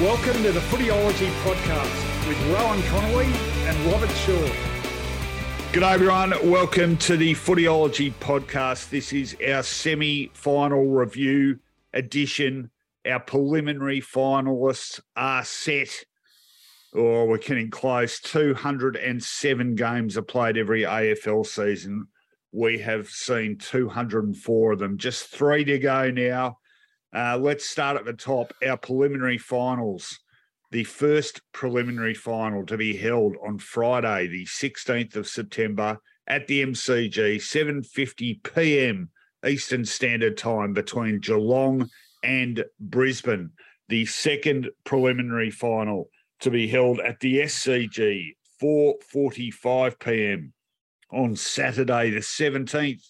Welcome to the Footyology Podcast with Rowan Connolly and Robert Shaw. G'day, everyone. Welcome to the Footyology Podcast. This is our semi final review edition. Our preliminary finalists are set, or we're getting close. 207 games are played every AFL season. We have seen 204 of them, just three to go now. Uh, let's start at the top. Our preliminary finals. The first preliminary final to be held on Friday, the 16th of September at the MCG, 7:50 p.m. Eastern Standard Time between Geelong and Brisbane. The second preliminary final to be held at the SCG, 4:45 p.m. on Saturday, the 17th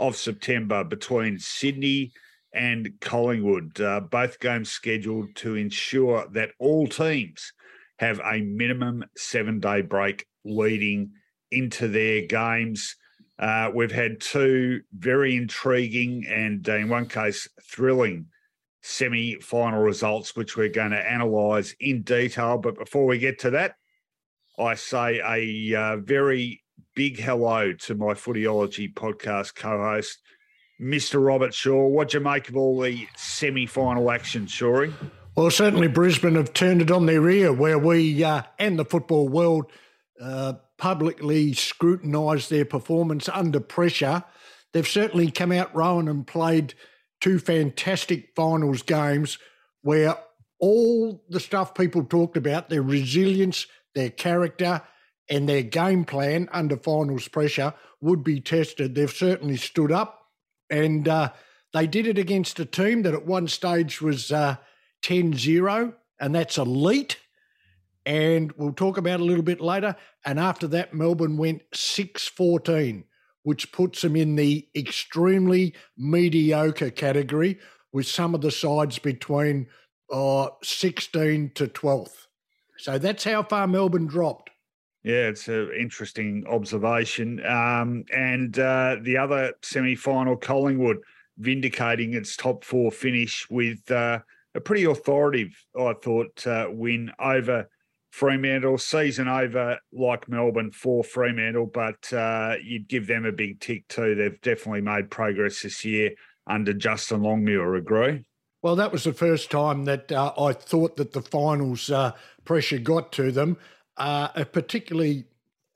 of September between Sydney and Collingwood. Uh, both games scheduled to ensure that all teams have a minimum seven day break leading into their games. Uh, we've had two very intriguing and, uh, in one case, thrilling semi final results, which we're going to analyse in detail. But before we get to that, I say a uh, very big hello to my Footyology podcast co host, Mr. Robert Shaw. What do you make of all the semi final action, Shawrey? Well, certainly Brisbane have turned it on their ear where we uh, and the football world uh, publicly scrutinised their performance under pressure. They've certainly come out, Rowan, and played two fantastic finals games where all the stuff people talked about, their resilience, their character, and their game plan under finals pressure would be tested. They've certainly stood up and uh, they did it against a team that at one stage was uh, 10 0, and that's elite. And we'll talk about a little bit later. And after that, Melbourne went 6 14, which puts them in the extremely mediocre category with some of the sides between uh, 16 to 12th. So that's how far Melbourne dropped. Yeah, it's an interesting observation. Um, and uh, the other semi final, Collingwood vindicating its top four finish with uh, a pretty authoritative, I thought, uh, win over Fremantle. Season over like Melbourne for Fremantle, but uh, you'd give them a big tick too. They've definitely made progress this year under Justin Longmuir, agree? Well, that was the first time that uh, I thought that the finals uh, pressure got to them uh, particularly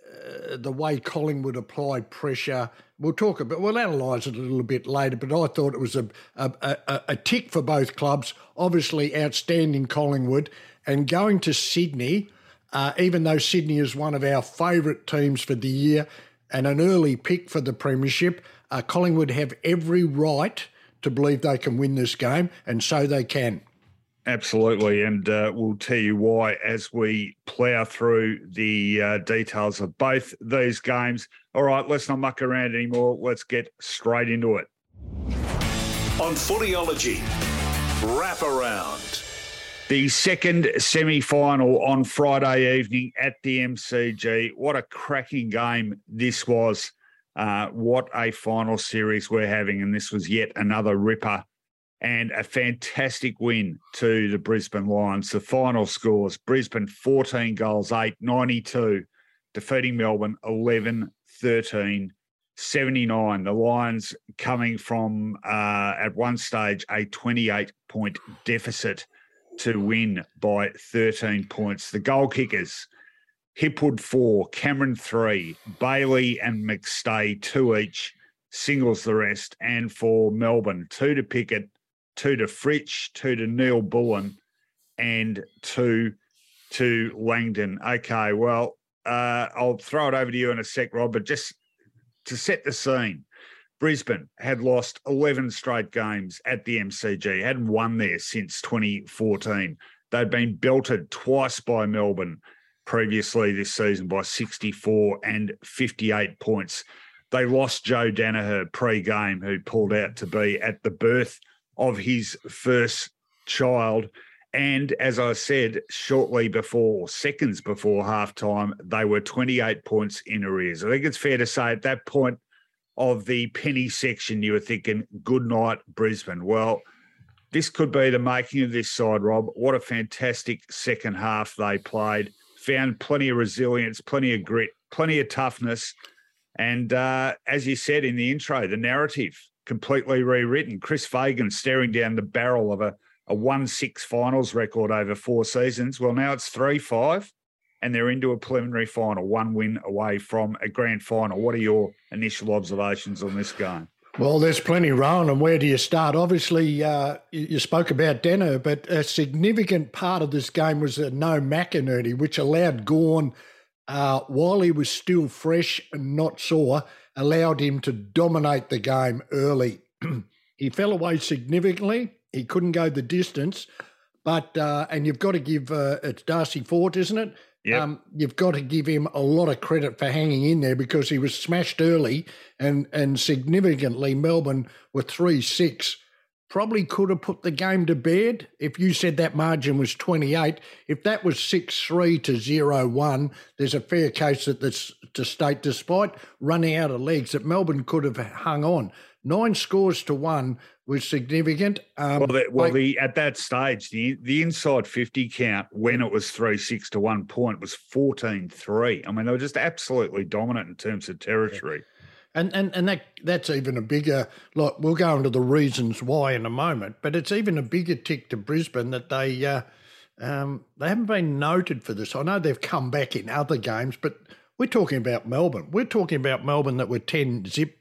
uh, the way Collingwood applied pressure. We'll talk about, we'll analyse it a little bit later, but I thought it was a, a, a, a tick for both clubs. Obviously, outstanding Collingwood. And going to Sydney, uh, even though Sydney is one of our favourite teams for the year and an early pick for the Premiership, uh, Collingwood have every right to believe they can win this game, and so they can. Absolutely. And uh, we'll tell you why as we plough through the uh, details of both these games. All right, let's not muck around anymore. Let's get straight into it. On Footyology, wrap around. The second semi final on Friday evening at the MCG. What a cracking game this was. Uh, what a final series we're having. And this was yet another ripper and a fantastic win to the Brisbane Lions. The final scores Brisbane 14 goals, 8, 92, defeating Melbourne 11 13. 79. The Lions coming from uh, at one stage a 28 point deficit to win by 13 points. The goal kickers Hipwood four, Cameron three, Bailey and McStay two each, singles the rest. And for Melbourne, two to Pickett, two to Fritsch, two to Neal-Bullen, and two to Langdon. Okay, well, uh, I'll throw it over to you in a sec, Rob, but just to set the scene, Brisbane had lost 11 straight games at the MCG, hadn't won there since 2014. They'd been belted twice by Melbourne previously this season by 64 and 58 points. They lost Joe Daniher pre game, who pulled out to be at the birth of his first child. And as I said, shortly before, seconds before halftime, they were 28 points in arrears. I think it's fair to say at that point of the penny section, you were thinking, good night, Brisbane. Well, this could be the making of this side, Rob. What a fantastic second half they played. Found plenty of resilience, plenty of grit, plenty of toughness. And uh, as you said in the intro, the narrative completely rewritten. Chris Fagan staring down the barrel of a a 1 6 finals record over four seasons. Well, now it's 3 5, and they're into a preliminary final, one win away from a grand final. What are your initial observations on this game? Well, there's plenty, Rowan, and where do you start? Obviously, uh, you spoke about Daniher, but a significant part of this game was a no McInerney, which allowed Gawn, uh, while he was still fresh and not sore, allowed him to dominate the game early. he fell away significantly, he couldn't go the distance, but uh, and you've got to give uh, it's Darcy Fort, isn't it? Yeah. Um, you've got to give him a lot of credit for hanging in there because he was smashed early and and significantly. Melbourne were three six. Probably could have put the game to bed if you said that margin was 28. If that was 6 3 to 0 1, there's a fair case that this to state, despite running out of legs, that Melbourne could have hung on. Nine scores to one was significant. Um, well, the, well like, the, at that stage, the the inside 50 count when it was 3 6 to one point was 14 3. I mean, they were just absolutely dominant in terms of territory. And, and and that that's even a bigger like we'll go into the reasons why in a moment, but it's even a bigger tick to Brisbane that they uh, um, they haven't been noted for this. I know they've come back in other games, but we're talking about Melbourne. We're talking about Melbourne that were ten zip,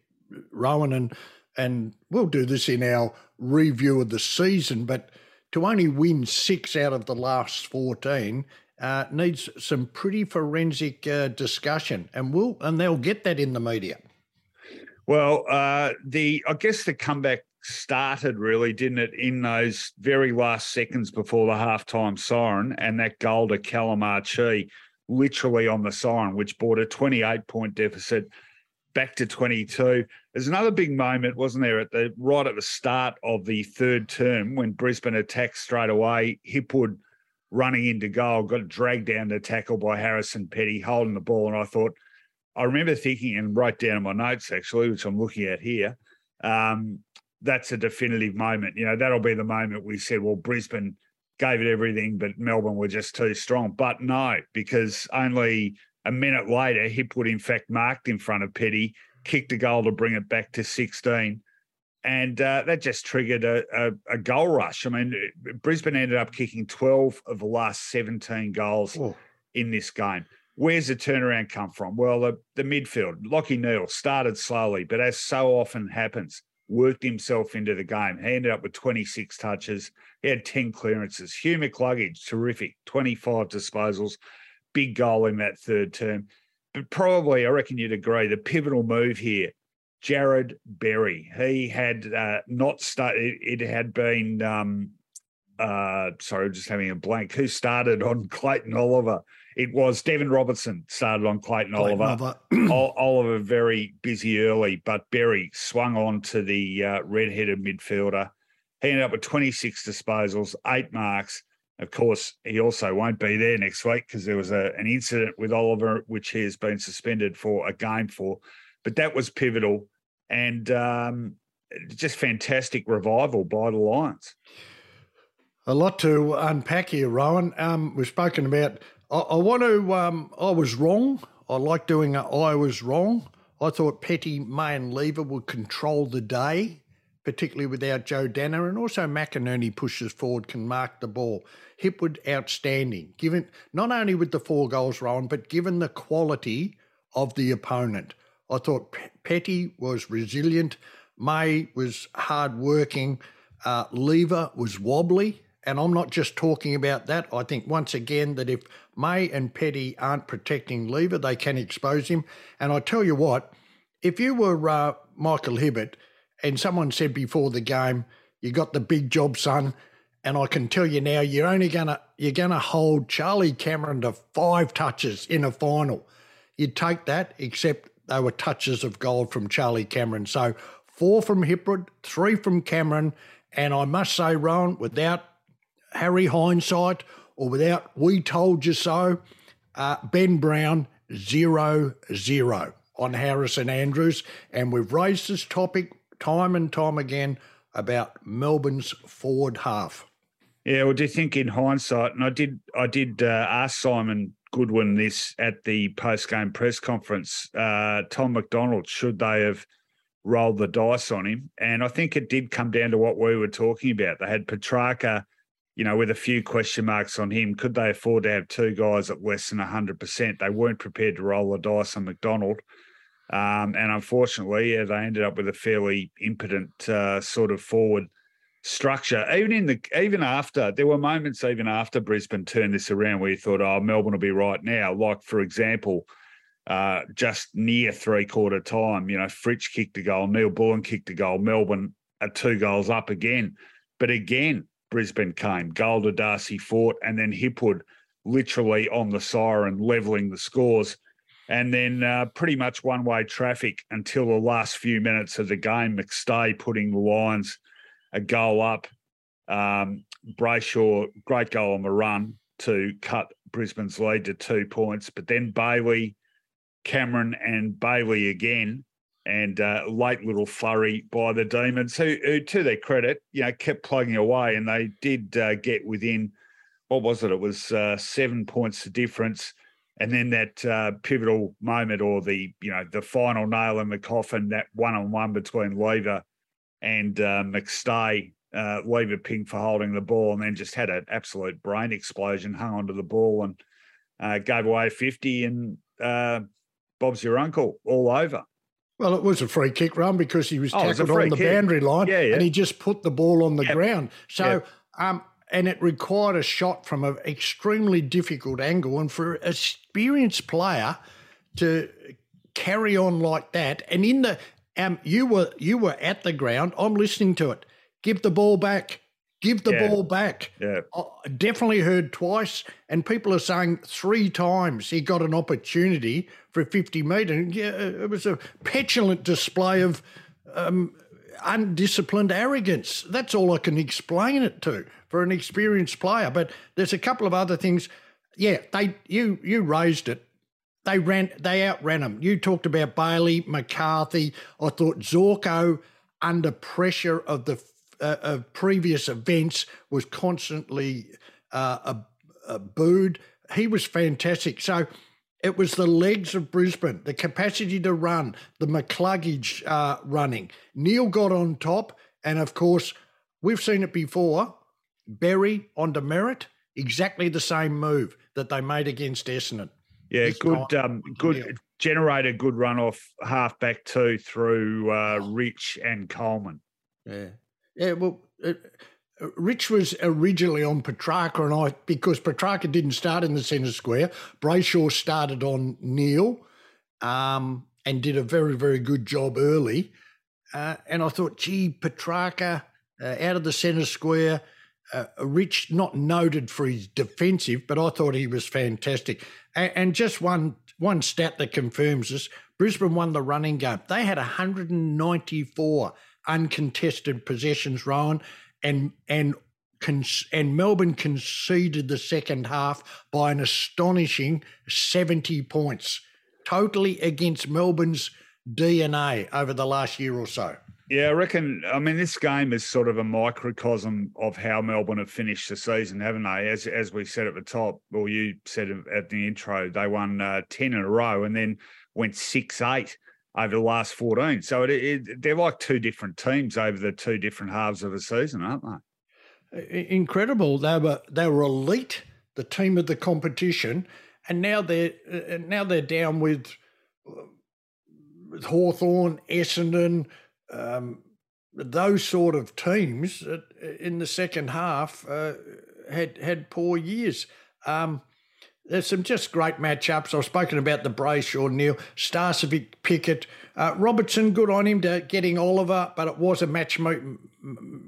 Rowan, and and we'll do this in our review of the season, but to only win six out of the last 14 uh, needs some pretty forensic uh, discussion, and we'll and they'll get that in the media. Well, uh, the I guess the comeback started really, didn't it, in those very last seconds before the halftime siren and that goal to Callum Archie, literally on the siren, which brought a 28 point deficit back to 22. There's another big moment, wasn't there, at the right at the start of the third term when Brisbane attacked straight away. Hipwood running into goal, got dragged down to tackle by Harrison Petty, holding the ball. And I thought, I remember thinking and wrote down in my notes actually, which I'm looking at here. Um, that's a definitive moment. You know, that'll be the moment we said, well, Brisbane gave it everything, but Melbourne were just too strong. But no, because only a minute later, Hipwood, in fact, marked in front of Petty, kicked a goal to bring it back to 16. And uh, that just triggered a, a, a, goal rush. I mean, Brisbane ended up kicking 12 of the last 17 goals oh. in this game. Where's the turnaround come from? Well, the, the midfield, Lachie Neale started slowly, but as so often happens, worked himself into the game. He ended up with 26 touches. He had 10 clearances. Hugh McCluggage, terrific, 25 disposals big goal in that third term. But probably, I reckon you'd agree, the pivotal move here, Jarrod Berry. He had uh, not started, it, it, had been, um, uh, sorry, just having a blank. Who started on Clayton Oliver? It was Deven Robertson started on Clayton, Clayton Oliver. Oliver very busy early, but Berry swung on to the uh, red-headed midfielder. He ended up with 26 disposals, eight marks, of course, he also won't be there next week because there was a, an incident with Oliver, which he has been suspended for a game for. But that was pivotal and um, just fantastic revival by the Lions. A lot to unpack here, Rowan. Um, we've spoken about. I, I want to. Um, I was wrong. I like doing a I was wrong. I thought Petty, May, and Lever would control the day, particularly without Joe Daniher, and also McInerney pushes forward, can mark the ball. Hipwood outstanding, given not only with the four goals, Rowan, but given the quality of the opponent. I thought Petty was resilient. May was hard-working. Uh, Lever was wobbly. And I'm not just talking about that. I think once again that if May and Petty aren't protecting Lever, they can expose him. And I tell you what, if you were uh, Michael Hibberd and someone said before the game, you got the big job, son, and I can tell you now, you're only gonna you're gonna hold Charlie Cameron to five touches in a final. You'd take that, except they were touches of gold from Charlie Cameron. So four from Hipwood, three from Cameron, and I must say, Rowan, without Harry hindsight or without we told you so, uh, Ben Brown zero zero on Harrison Andrews, and we've raised this topic time and time again about Melbourne's forward half. Yeah, well, do you think in hindsight, and I did, I did uh, ask Simon Goodwin this at the post game press conference. Uh, Tom McDonald, should they have rolled the dice on him? And I think it did come down to what we were talking about. They had Petrarca, you know, with a few question marks on him. Could they afford to have two guys at less than 100%? They weren't prepared to roll the dice on McDonald. Um, and unfortunately, yeah, they ended up with a fairly impotent uh, sort of forward structure. Even in the even after there were moments even after Brisbane turned this around where you thought, oh, Melbourne will be right now. Like for example, uh, just near three quarter time, you know, Fritsch kicked a goal, Neal-Bullen kicked a goal, Melbourne are two goals up again. But again, Brisbane came, goal to Darcy Fort, and then Hipwood literally on the siren levelling the scores. And then uh, pretty much one way traffic until the last few minutes of the game. McStay putting the Lions a goal up. Um, Brayshaw, great goal on the run to cut Brisbane's lead to two points. But then Bailey, Cameron, and Bailey again, and uh, late little flurry by the Demons, who, who, to their credit, you know, kept plugging away, and they did uh, get within. What was it? It was uh, seven points of difference, and then that uh, pivotal moment, or the you know the final nail in the coffin, that one on one between Lever and uh, McStay uh, Lever Ping for holding the ball, and then just had an absolute brain explosion, hung onto the ball and gave away 50, and Bob's your uncle all over. Well, it was a free kick run because he was oh, tackled was on the kick. boundary line yeah, yeah. and he just put the ball on the yep. ground. So, yep. um, and it required a shot from an extremely difficult angle. And for an experienced player to carry on like that, and in the um, you were you were at the ground. I'm listening to it. Give the ball back. Give the yeah. ball back. Yeah. I definitely heard twice, and people are saying three times he got an opportunity for a 50 metre. Yeah, it was a petulant display of um, undisciplined arrogance. That's all I can explain it to for an experienced player. But there's a couple of other things. Yeah, they you you raised it. They ran, they outran them. You talked about Bailey, McCarthy. I thought Zorko, under pressure of the uh, of previous events, was constantly uh, booed. He was fantastic. So it was the legs of Brisbane, the capacity to run, the McCluggage uh, running. Neil got on top, and of course, we've seen it before. Berry on demerit, exactly the same move that they made against Essendon. Yeah, good, um, good a good run off half back two through uh, Rich and Coleman. Yeah, yeah. Well, it, Rich was originally on Petrarca and I because Petrarca didn't start in the centre square. Brayshaw started on Neil, um, and did a very very good job early. Uh, and I thought, gee, Petrarca uh, out of the centre square. Uh, Rich, not noted for his defensive, but I thought he was fantastic. And, and just one one stat that confirms this: Brisbane won the running game. They had 194 uncontested possessions, Rowan, and and and Melbourne conceded the second half by an astonishing 70 points, totally against Melbourne's DNA over the last year or so. Yeah, I reckon. I mean, this game is sort of a microcosm of how Melbourne have finished the season, haven't they? As as we said at the top, or you said at the intro, they won uh, ten in a row and then went six eight over the last fourteen. So it, it, they're like two different teams over the two different halves of the season, aren't they? Incredible. They were they were elite, the team of the competition, and now they're uh, now they're down with, with Hawthorn, Essendon um, those sort of teams in the second half uh, had had poor years. Um, there's some just great matchups. I've spoken about the Brayshaw, Neil, Starcevic, Pickett, uh, Robertson. Good on him to getting Oliver, but it was a match mo-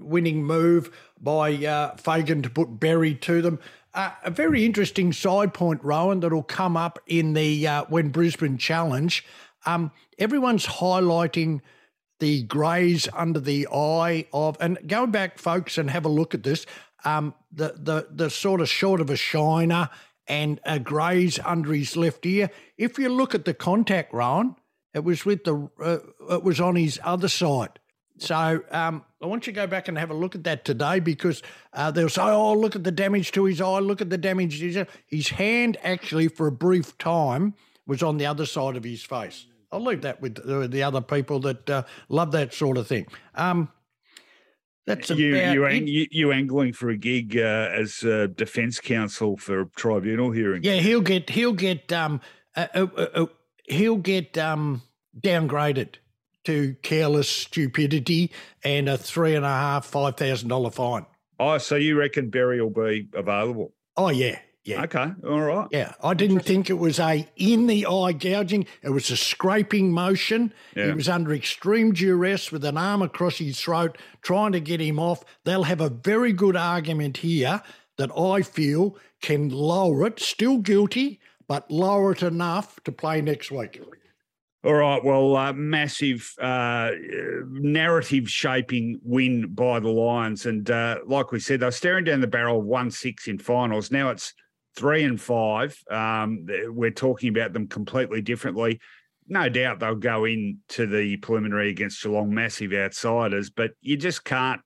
winning move by uh, Fagan to put Berry to them. Uh, a very interesting side point, Rowan, that'll come up in the uh, when Brisbane challenge. Um, everyone's highlighting the graze under the eye of, and go back, folks, and have a look at this. Um, the the the sort of short of a shiner and a graze under his left ear. If you look at the contact, Rowan, it was with the uh, it was on his other side. So um, I want you to go back and have a look at that today because uh, they'll say, "Oh, look at the damage to his eye. Look at the damage." His hand actually, for a brief time, was on the other side of his face. I'll leave that with the other people that uh, love that sort of thing. Um, that's you you, ang- you, you angling for a gig uh, as a defence counsel for a tribunal hearing. Yeah, he'll get he'll get um uh, uh, he'll get um downgraded to careless stupidity and a three and a half five thousand dollar fine. Oh, so you reckon Barry will be available? Oh yeah, yeah. Okay. All right. Yeah. I didn't think it was a in the eye gouging. It was a scraping motion. Yeah. He was under extreme duress with an arm across his throat, trying to get him off. They'll have a very good argument here that I feel can lower it. Still guilty, but lower it enough to play next week. All right. Well, uh, massive uh, narrative shaping win by the Lions. And uh, like we said, they're staring down the barrel of 1 6 in finals. Now it's three and five, um, we're talking about them completely differently. No doubt they'll go into the preliminary against Geelong, massive outsiders, but you just can't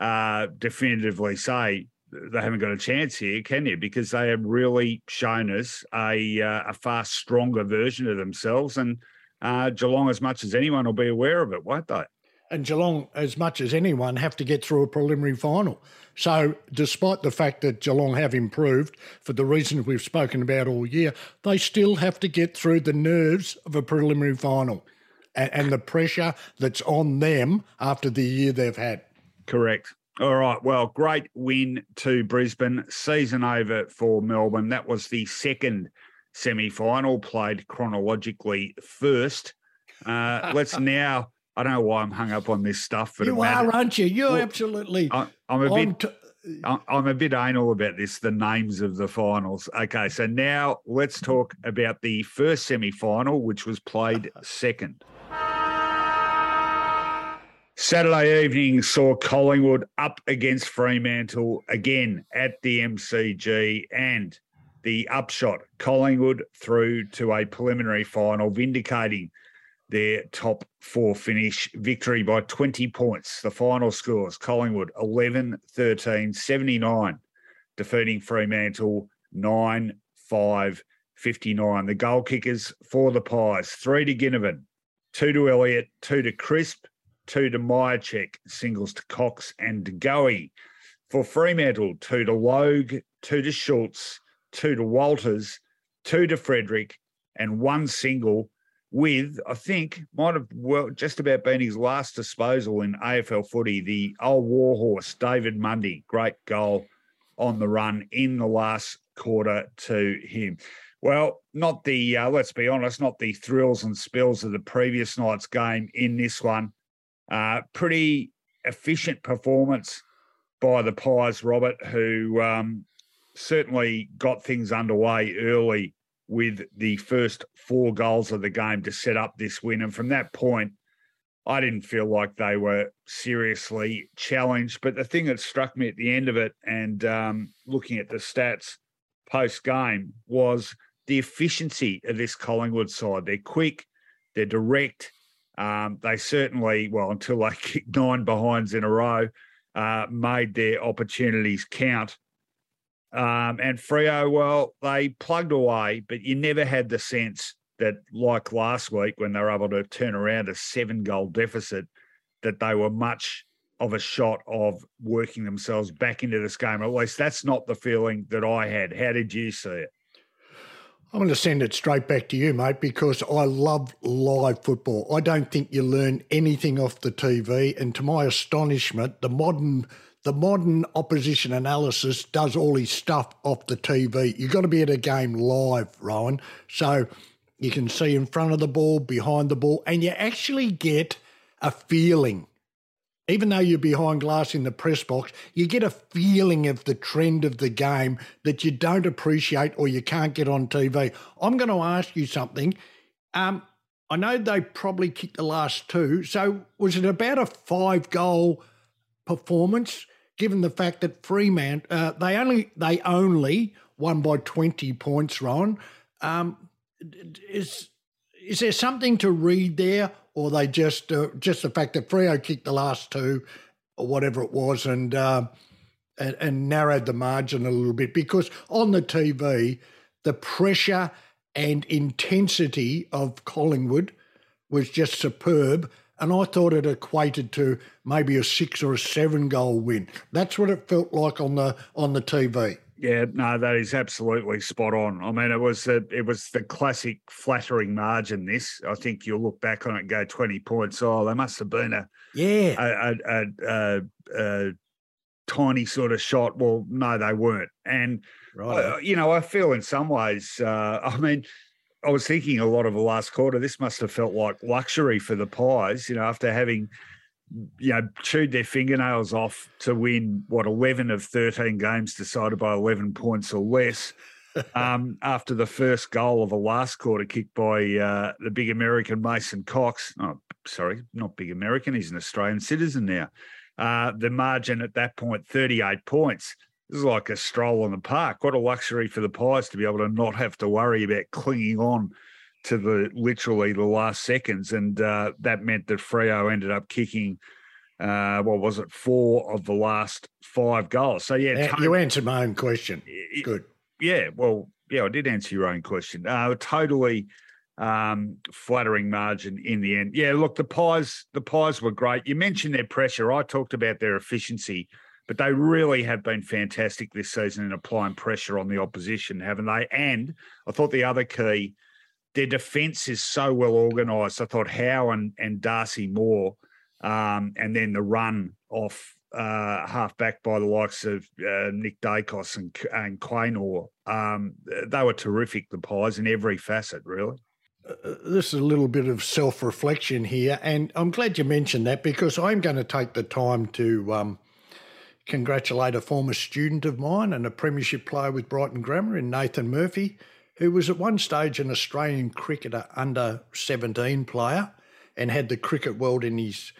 uh, definitively say they haven't got a chance here, can you? Because they have really shown us a, uh, a far stronger version of themselves, and uh, Geelong, as much as anyone, will be aware of it, won't they? And Geelong, as much as anyone, have to get through a preliminary final. So, despite the fact that Geelong have improved for the reasons we've spoken about all year, they still have to get through the nerves of a preliminary final and, and the pressure that's on them after the year they've had. Correct. All right. Well, great win to Brisbane. Season over for Melbourne. That was the second semi final, played chronologically first. Uh, let's now I don't know why I'm hung up on this stuff, but you are, aren't you? You're well, absolutely. I, am a bit. T- I'm a bit anal about this, the names of the finals. Okay, so now let's talk about the first semi final, which was played second. Saturday evening saw Collingwood up against Fremantle again at the MCG and the upshot Collingwood through to a preliminary final, vindicating their top four finish victory by 20 points. The final scores Collingwood 11 13 79, defeating Fremantle 9 5 59. The goal kickers for the Pies three to Ginnivan, two to Elliott, two to Crisp, two to Mihocek, singles to Cox and Goey. For Fremantle, two to Logue, two to Schultz, two to Walters, two to Frederick, and one single with, I think, might have well just about been his last disposal in AFL footy, the old warhorse, David Mundy. Great goal on the run in the last quarter to him. Well, not the, uh, let's be honest, not the thrills and spills of the previous night's game in this one. Uh, pretty efficient performance by the Pies, Robert, who um, certainly got things underway early with the first four goals of the game to set up this win. And from that point, I didn't feel like they were seriously challenged. But the thing that struck me at the end of it and um, looking at the stats post game was the efficiency of this Collingwood side. They're quick, they're direct. Um, they certainly, well, until they kicked nine behinds in a row, uh, made their opportunities count. Um, and Freo, well, they plugged away, but you never had the sense that, like last week when they were able to turn around a seven goal deficit, that they were much of a shot of working themselves back into this game. At least that's not the feeling that I had. How did you see it? I'm going to send it straight back to you, mate, because I love live football. I don't think you learn anything off the TV. And to my astonishment, the modern the modern opposition analysis does all his stuff off the TV. You've got to be at a game live, Rowan. So you can see in front of the ball, behind the ball, and you actually get a feeling. Even though you're behind glass in the press box, you get a feeling of the trend of the game that you don't appreciate or you can't get on TV. I'm going to ask you something. Um, I know they probably kicked the last two. So was it about a five goal performance? Given the fact that Fremantle uh, they only they only won by twenty points, Ron. Um, is is there something to read there, or they just uh, just the fact that Freo kicked the last two, or whatever it was, and, uh, and and narrowed the margin a little bit? Because on the TV, the pressure and intensity of Collingwood was just superb. And I thought it equated to maybe a six or a seven goal win. That's what it felt like on the on the TV. Yeah, no, that is absolutely spot on. I mean, it was a, it was the classic flattering margin. This, I think, you'll look back on it and go twenty points. Oh, they must have been a yeah a, a, a, a tiny sort of shot. Well, no, they weren't. And right. uh, you know, I feel in some ways. Uh, I mean, I was thinking a lot of the last quarter. This must have felt like luxury for the Pies. You know, after having you know, chewed their fingernails off to win what eleven of thirteen games decided by eleven points or less. um, after the first goal of a last quarter kick by uh, the big American Mason Cox. Oh, sorry, not big American. He's an Australian citizen now. Uh, the margin at that point, 38 points. This is like a stroll in the park. What a luxury for the Pies to be able to not have to worry about clinging on to the literally the last seconds, and uh, that meant that Freo ended up kicking. Uh, what was it? Four of the last five goals. So yeah, totally, you answered my own question. Good. Yeah. Well, yeah, I did answer your own question. Uh, totally um, flattering margin in the end. Yeah. Look, the pies, the pies were great. You mentioned their pressure. I talked about their efficiency. But they really have been fantastic this season in applying pressure on the opposition, haven't they? And I thought the other key their defence is so well organised. I thought Howe and, and Darcy Moore, um, and then the run off uh, half back by the likes of uh, Nick Daicos and, and Quaynor, um, they were terrific, the Pies, in every facet, really. Uh, this is a little bit of self reflection here, and I'm glad you mentioned that because I'm going to take the time to um, congratulate a former student of mine and a premiership player with Brighton Grammar in Nathan Murphy who was at one stage an Australian cricketer under 17 player and had the cricket world in his.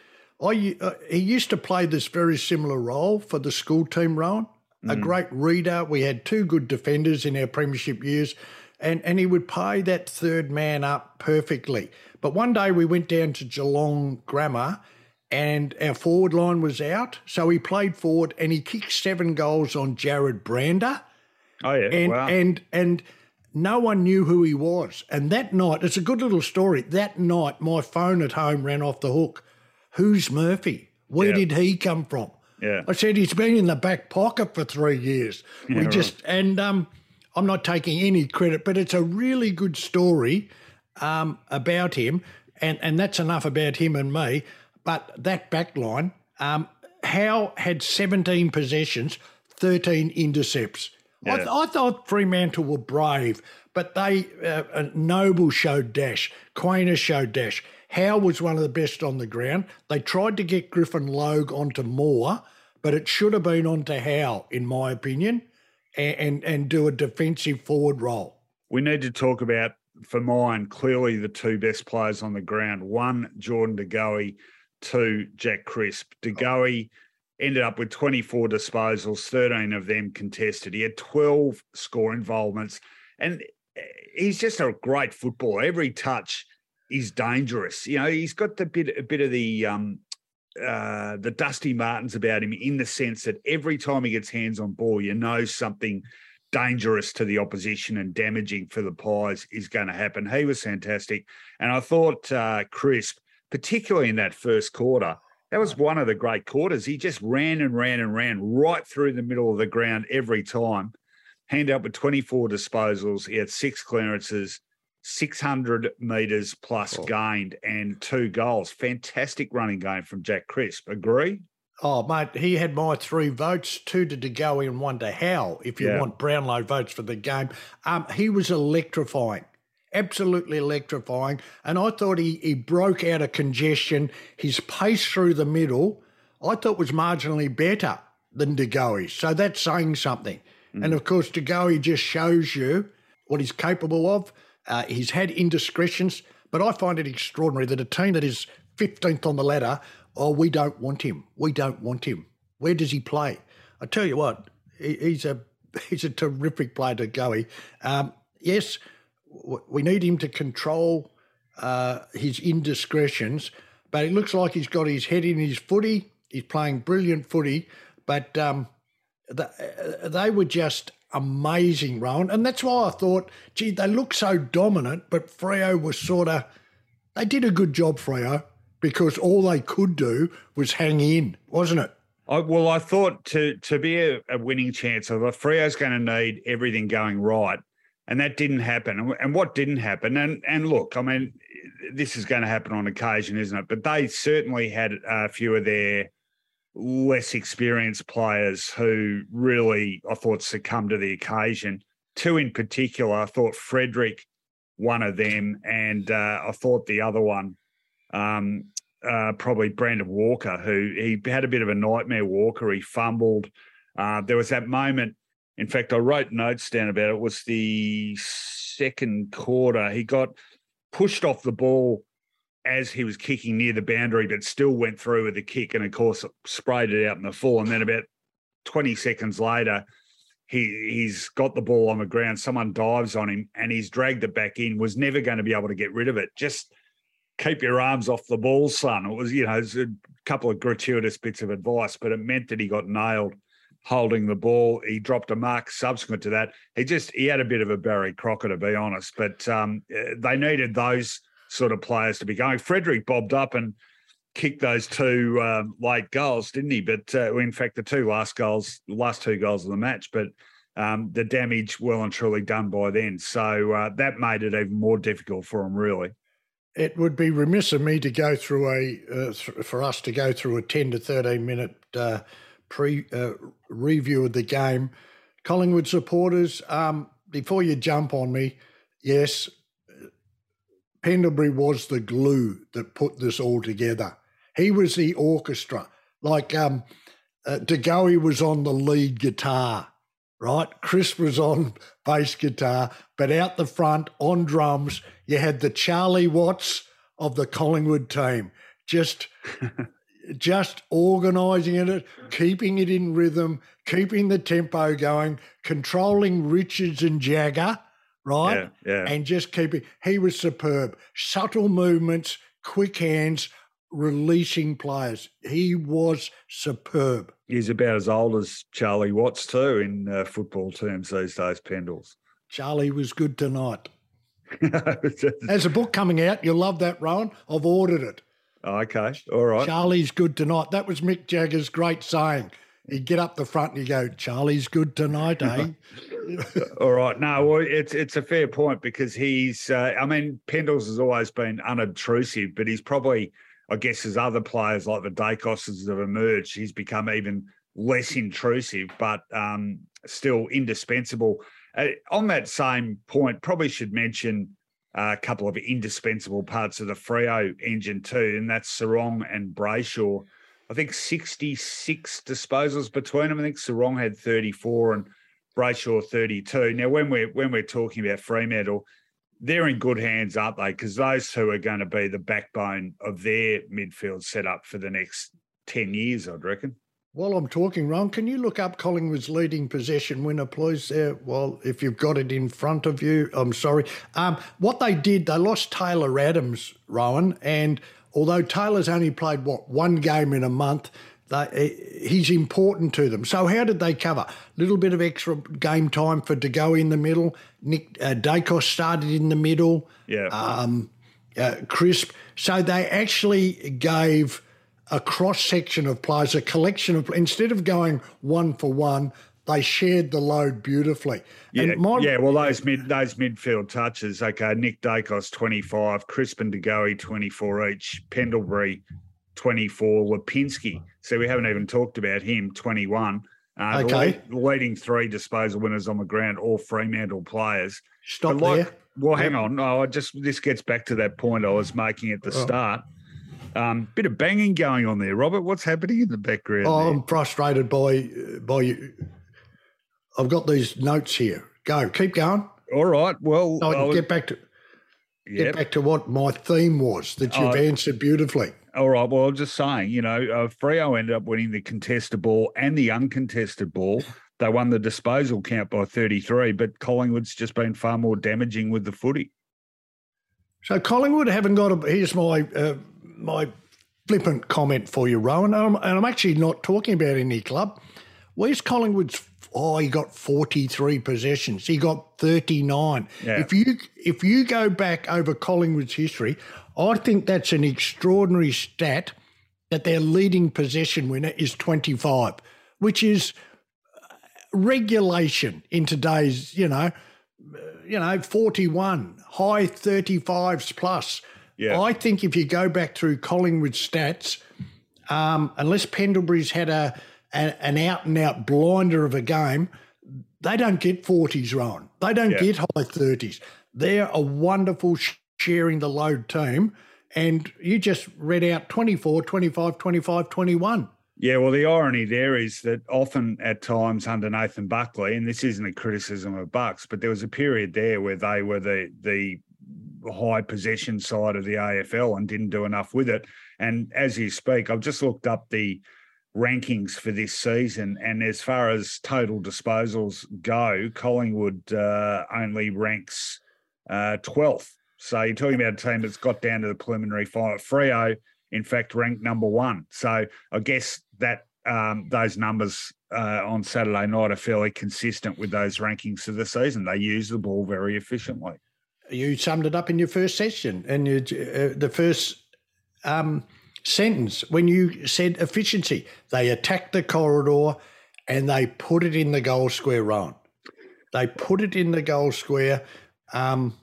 I, uh, he used to play this very similar role for the school team, Rowan. Mm. A great reader. We had two good defenders in our premiership years, and, and he would play that third man up perfectly. But one day we went down to Geelong Grammar and our forward line was out. So he played forward and he kicked seven goals on Jared Brander. Oh, yeah. And, wow. and, and, no one knew who he was. And that night, it's a good little story. That night, my phone at home ran off the hook. Who's Murphy? Where yeah. did he come from? Yeah. I said he's been in the back pocket for three years. Yeah, we just and um, I'm not taking any credit, but it's a really good story um, about him, and and that's enough about him and me. But that back line, um, Howe had 17 possessions, 13 intercepts. Yeah. I, th- I, thought Fremantle were brave, but they uh, Noble showed dash, Quaynor showed dash. Howe was one of the best on the ground. They tried to get Griffin Logue onto Moore, but it should have been onto Howe, in my opinion, and, and, and do a defensive forward role. We need to talk about, for mine, clearly the two best players on the ground. One, Jordan De Two, Jack Crisp. Oh ended up with 24 disposals, 13 of them contested. He had 12 score involvements, and eh, he's just a great footballer. Every touch is dangerous. You know, he's got the bit a bit of the um, uh, the Dusty Martins about him in the sense that every time he gets hands on ball, you know something dangerous to the opposition and damaging for the Pies is going to happen. He was fantastic, and I thought uh, Crisp, particularly in that first quarter that was one of the great quarters. He just ran and ran and ran right through the middle of the ground every time. Hand up with 24 disposals. He had six clearances, 600 metres plus oh. gained, and two goals. Fantastic running game from Jack Crisp. Agree? Oh, mate, he had my three votes, two to DeGoey and one to Howe, if you Yeah. want Brownlow votes for the game. Um, he was electrifying, absolutely electrifying. And I thought he, he broke out of congestion. His pace through the middle, I thought was marginally better than DeGoey. So that's saying something. And of course, DeGoey just shows you what he's capable of. Uh, he's had indiscretions, but I find it extraordinary that a team that is 15th on the ladder, oh, we don't want him. We don't want him. Where does he play? I tell you what, he, he's a he's a terrific player to go. Um, yes, we need him to control uh, his indiscretions, but it looks like he's got his head in his footy. He's playing brilliant footy, but um, the, uh, they were just amazing, Rowan. And that's why I thought, gee, they look so dominant, but Freo was sort of, they did a good job, Freo, because all they could do was hang in, wasn't it? I, well, I thought to to be a, a winning chance of Freo's going to need everything going right, and that didn't happen. And, what didn't happen? And and look, I mean, this is going to happen on occasion, isn't it? But they certainly had a few of their less experienced players who really, I thought, succumbed to the occasion. Two in particular, I thought Frederick, one of them, and uh, I thought the other one. Um, uh, probably Brandon Walker, who he had a bit of a nightmare walker. He fumbled. Uh, there was that moment. In fact, I wrote notes down about it. it. Was the second quarter? He got pushed off the ball as he was kicking near the boundary, but still went through with the kick, and of course sprayed it out in the full. And then about twenty seconds later, he he's got the ball on the ground. Someone dives on him, and he's dragged it back in. Was never going to be able to get rid of it. Just keep your arms off the ball, son. It was, you know, it was a couple of gratuitous bits of advice, but it meant that he got nailed holding the ball. He dropped a mark subsequent to that. He just he had a bit of a Barry Crocker, to be honest. But um, they needed those sort of players to be going. Frederick bobbed up and kicked those two um, late goals, didn't he? But uh, in fact, the two last goals, the last two goals of the match, but. Um, the damage well and truly done by then. So uh, that made it even more difficult for him, really it would be remiss of me to go through a uh, th- for us to go through a 10 to 13 minute uh, pre uh, review of the game. Collingwood supporters um, before you jump on me yes pendlebury was the glue that put this all together. He was the orchestra. Like um, uh, DeGoey was on the lead guitar right? Chris was on bass guitar, but out the front on drums, you had the Charlie Watts of the Collingwood team, just just organising it, keeping it in rhythm, keeping the tempo going, controlling Richards and Jagger, right? Yeah, yeah. And just keeping. He was superb. Subtle movements, quick hands, releasing players. He was superb. He's about as old as Charlie Watts too in uh, football terms these days. Pendles. Charlie was good tonight. There's a book coming out. You'll love that, Rowan. I've ordered it. Okay, all right. Charlie's good tonight. That was Mick Jagger's great saying. He'd get up the front and he'd go, Charlie's good tonight, eh? all right. No, well, it's it's a fair point because he's. Uh, I mean, Pendles has always been unobtrusive, but he's probably I guess as other players like the Daicoses have emerged, he's become even less intrusive, but um, still indispensable. Uh, on that same point, probably should mention a couple of indispensable parts of the Freo engine too, and that's Serong and Brayshaw. I think 66 disposals between them. I think Serong had 34 and Brayshaw 32. Now, when we're when we're talking about Fremantle, they're in good hands, aren't they? Because those two are going to be the backbone of their midfield setup for the next 10 years, I'd reckon. While I'm talking, Ron, can you look up Collingwood's leading possession winner, please? There, well, if you've got it in front of you, I'm sorry. Um, what they did, they lost Taylor Adams, Rowan, and although Taylor's only played what one game in a month, they, he's important to them. So how did they cover? A little bit of extra game time for to go in the middle. Nick uh, Daicos started in the middle. Yeah. Um, uh, crisp. So they actually gave a cross section of players, a collection of instead of going one for one, they shared the load beautifully. Yeah, my, yeah. Well, those mid those midfield touches. Okay, Nick Daicos twenty five, Crispin De Goey twenty four each, Pendlebury twenty four, Lipinski So we haven't even talked about him, 21. Uh, the Okay. lead- leading three disposal winners on the ground, all Fremantle players. Stop like- there. Well, hang on. No, I just this gets back to that point I was making at the Oh. start. Um, bit of banging going on there, Robert. What's happening in the background? Oh? I'm frustrated by by you. I've got these notes here. Go, keep going. All right. Well, I I can was- get back to get back to what my theme was that you've Oh. answered beautifully. All right. Well, I'm just saying, you know, uh, Freo ended up winning the contested ball and the uncontested ball. They won the disposal count by 33, but Collingwood's just been far more damaging with the footy. So Collingwood haven't got a. Here's my uh, my flippant comment for you, Rowan, and I'm, and I'm actually not talking about any club. Where's Collingwood's? Oh, he got 43 possessions. He got 39. Yeah. If you if you go back over Collingwood's history, I think that's an extraordinary stat that their leading possession winner is 25, which is uh, regulation in today's, you know, uh, you know, 41, high 35s plus. Yeah. I think if you go back through Collingwood stats, um, unless Pendlebury's had a, a an out and out blinder of a game, they don't get 40s, Rowan. They don't Yeah. get high 30s. They're a wonderful sharing the load team. And you just read out 24, 25, 25, 21. Yeah, well, the irony there is that often at times under Nathan Buckley, and this isn't a criticism of Bucks, but there was a period there where they were the the high possession side of the AFL and didn't do enough with it. And as you speak, I've just looked up the rankings for this season, and as far as total disposals go, Collingwood uh, only ranks uh, 12th. So you're talking about a team that's got down to the preliminary final. Freo, in fact, ranked number one. So I guess that um, those numbers uh, on Saturday night are fairly consistent with those rankings for the season. They use the ball very efficiently. You summed it up in your first session and you, uh, the first um, sentence when you said efficiency. They attacked the corridor and they put it in the goal square round. They put it in the goal square um,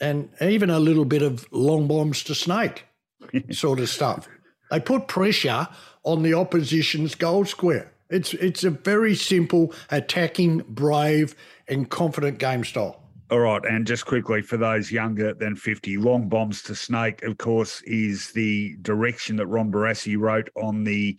and even a little bit of long bombs to snake sort of stuff. They put pressure on the opposition's goal square. It's it's a very simple, attacking, brave, and confident game style. All right, and just quickly for those younger than 50, long bombs to snake, of course, is the direction that Ron Barassi wrote on the,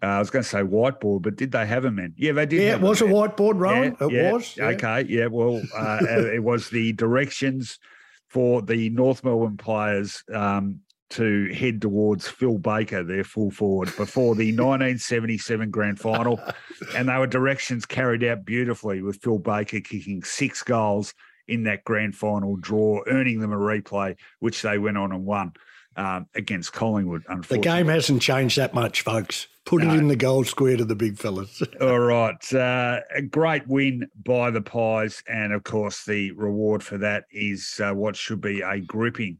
uh, I was going to say whiteboard, but did they have them in? Yeah, they did. Yeah, have it was a in. whiteboard, Rowan. Yeah, it yeah, was. yeah. Okay. Yeah. Well, uh, it was the directions for the North Melbourne players um, to head towards Phil Baker, their full forward, before the 1977 grand final. And they were directions carried out beautifully with Phil Baker kicking six goals in that grand final draw, earning them a replay, which they went on and won um, against Collingwood. The game hasn't changed that much, folks. Put No. it in the goal square to the big fellas. All right. Uh, a great win by the Pies. And of course, the reward for that is uh, what should be a gripping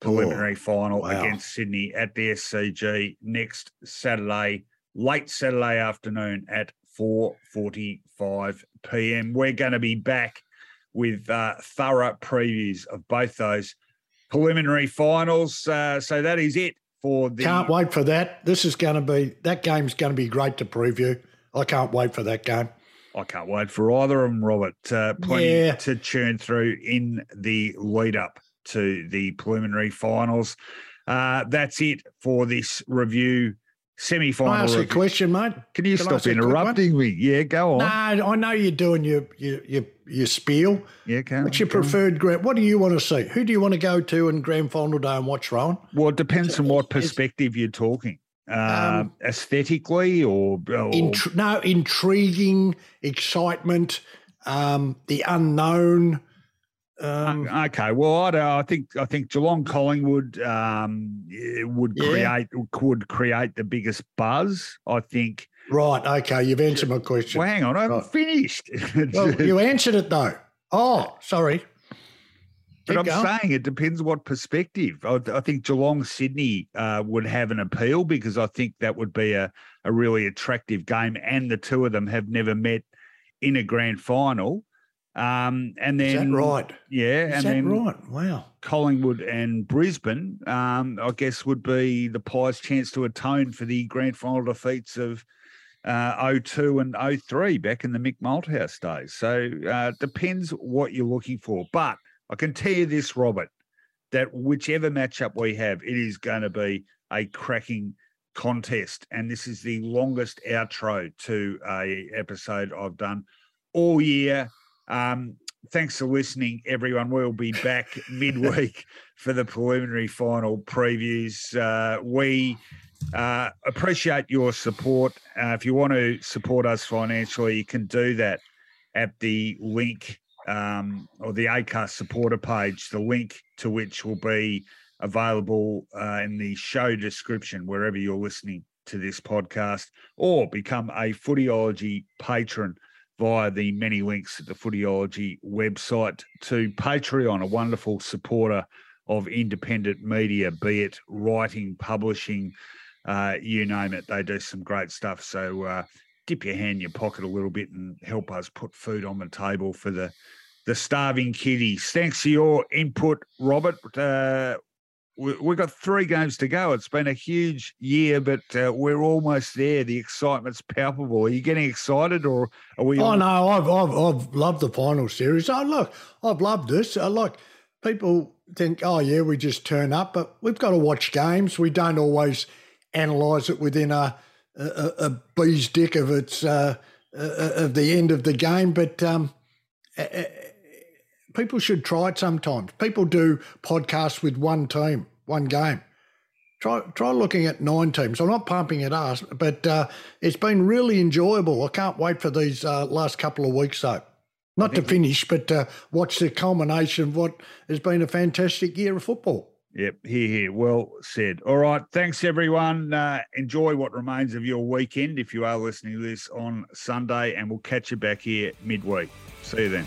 preliminary final wow. against Sydney at the SCG next Saturday, late Saturday afternoon at 4.45 p.m. We're going to be back with uh, thorough previews of both those preliminary finals. Uh, so that is it for the can't wait for that. This is going to be that game's going to be great to preview. I can't wait for that game. I can't wait for either of them, Robert. Uh, plenty Yeah. to churn through in the lead up to the preliminary finals. Uh, that's it for this review, semi final. ask you a question, mate? Can you Can stop ask you a quick one? interrupting me? Yeah, go on. No, I know you're doing your your your, your spiel. Yeah, can What's your preferred grand? What do you want to see? Who do you want to go to in grand final day and watch, Rowan? Well, it depends on what perspective you're talking. Um, Um, aesthetically or, or Intr- no, intriguing, excitement, um, the unknown. Um, okay, well, I, don't- I think I think Geelong Collingwood um, it would Yeah. create would create the biggest buzz. I think. Right. Okay. You've answered my question. Well, hang on, I haven't Right. finished. Well, you answered it though. Oh, sorry. but Keep I'm going. saying it depends what perspective. I, I think Geelong Sydney uh, would have an appeal because I think that would be a, a really attractive game, and the two of them have never met in a grand final. Um, and then Is that right? Yeah, Is and then right? Wow. Collingwood and Brisbane, um, I guess, would be the Pies' chance to atone for the grand final defeats of uh, 02 and 03 back in the Mick Malthouse days. So uh, depends what you're looking for. But I can tell you this, Robert, that whichever matchup we have, it is going to be a cracking contest. And this is the longest outro to a episode I've done all year. Um, thanks for listening, everyone. We'll be back midweek for the preliminary final previews. Uh, we uh, appreciate your support. Uh, if you want to support us financially, you can do that at the link um, or the ACAST supporter page, the link to which will be available uh, in the show description wherever you're listening to this podcast, or become a Footyology patron via the many links at the Footyology website to Patreon, a wonderful supporter of independent media, be it writing, publishing, uh, you name it. They do some great stuff. So uh, dip your hand in your pocket a little bit and help us put food on the table for the the starving kiddies. Thanks for your input, Robert. Uh, we, have got three games to go. It's been a huge year, but uh, we're almost there. The excitement's palpable. Are you getting excited, or are we? Oh no, I've, I've I've loved the final series. Oh look, I've loved this. I like people think, oh yeah, we just turn up, but we've got to watch games. We don't always analyse it within a, a, a bee's dick of its uh, uh, of the end of the game. But um, people should try it sometimes. People do podcasts with one team, one game. Try try looking at nine teams. I'm not pumping at us, but uh, it's been really enjoyable. I can't wait for these uh, last couple of weeks though. Not to finish, but uh, watch the culmination of what has been a fantastic year of football. Yep, here, here. Well said. All right. Thanks, everyone. Uh, enjoy what remains of your weekend if you are listening to this on Sunday, and we'll catch you back here midweek. See you then.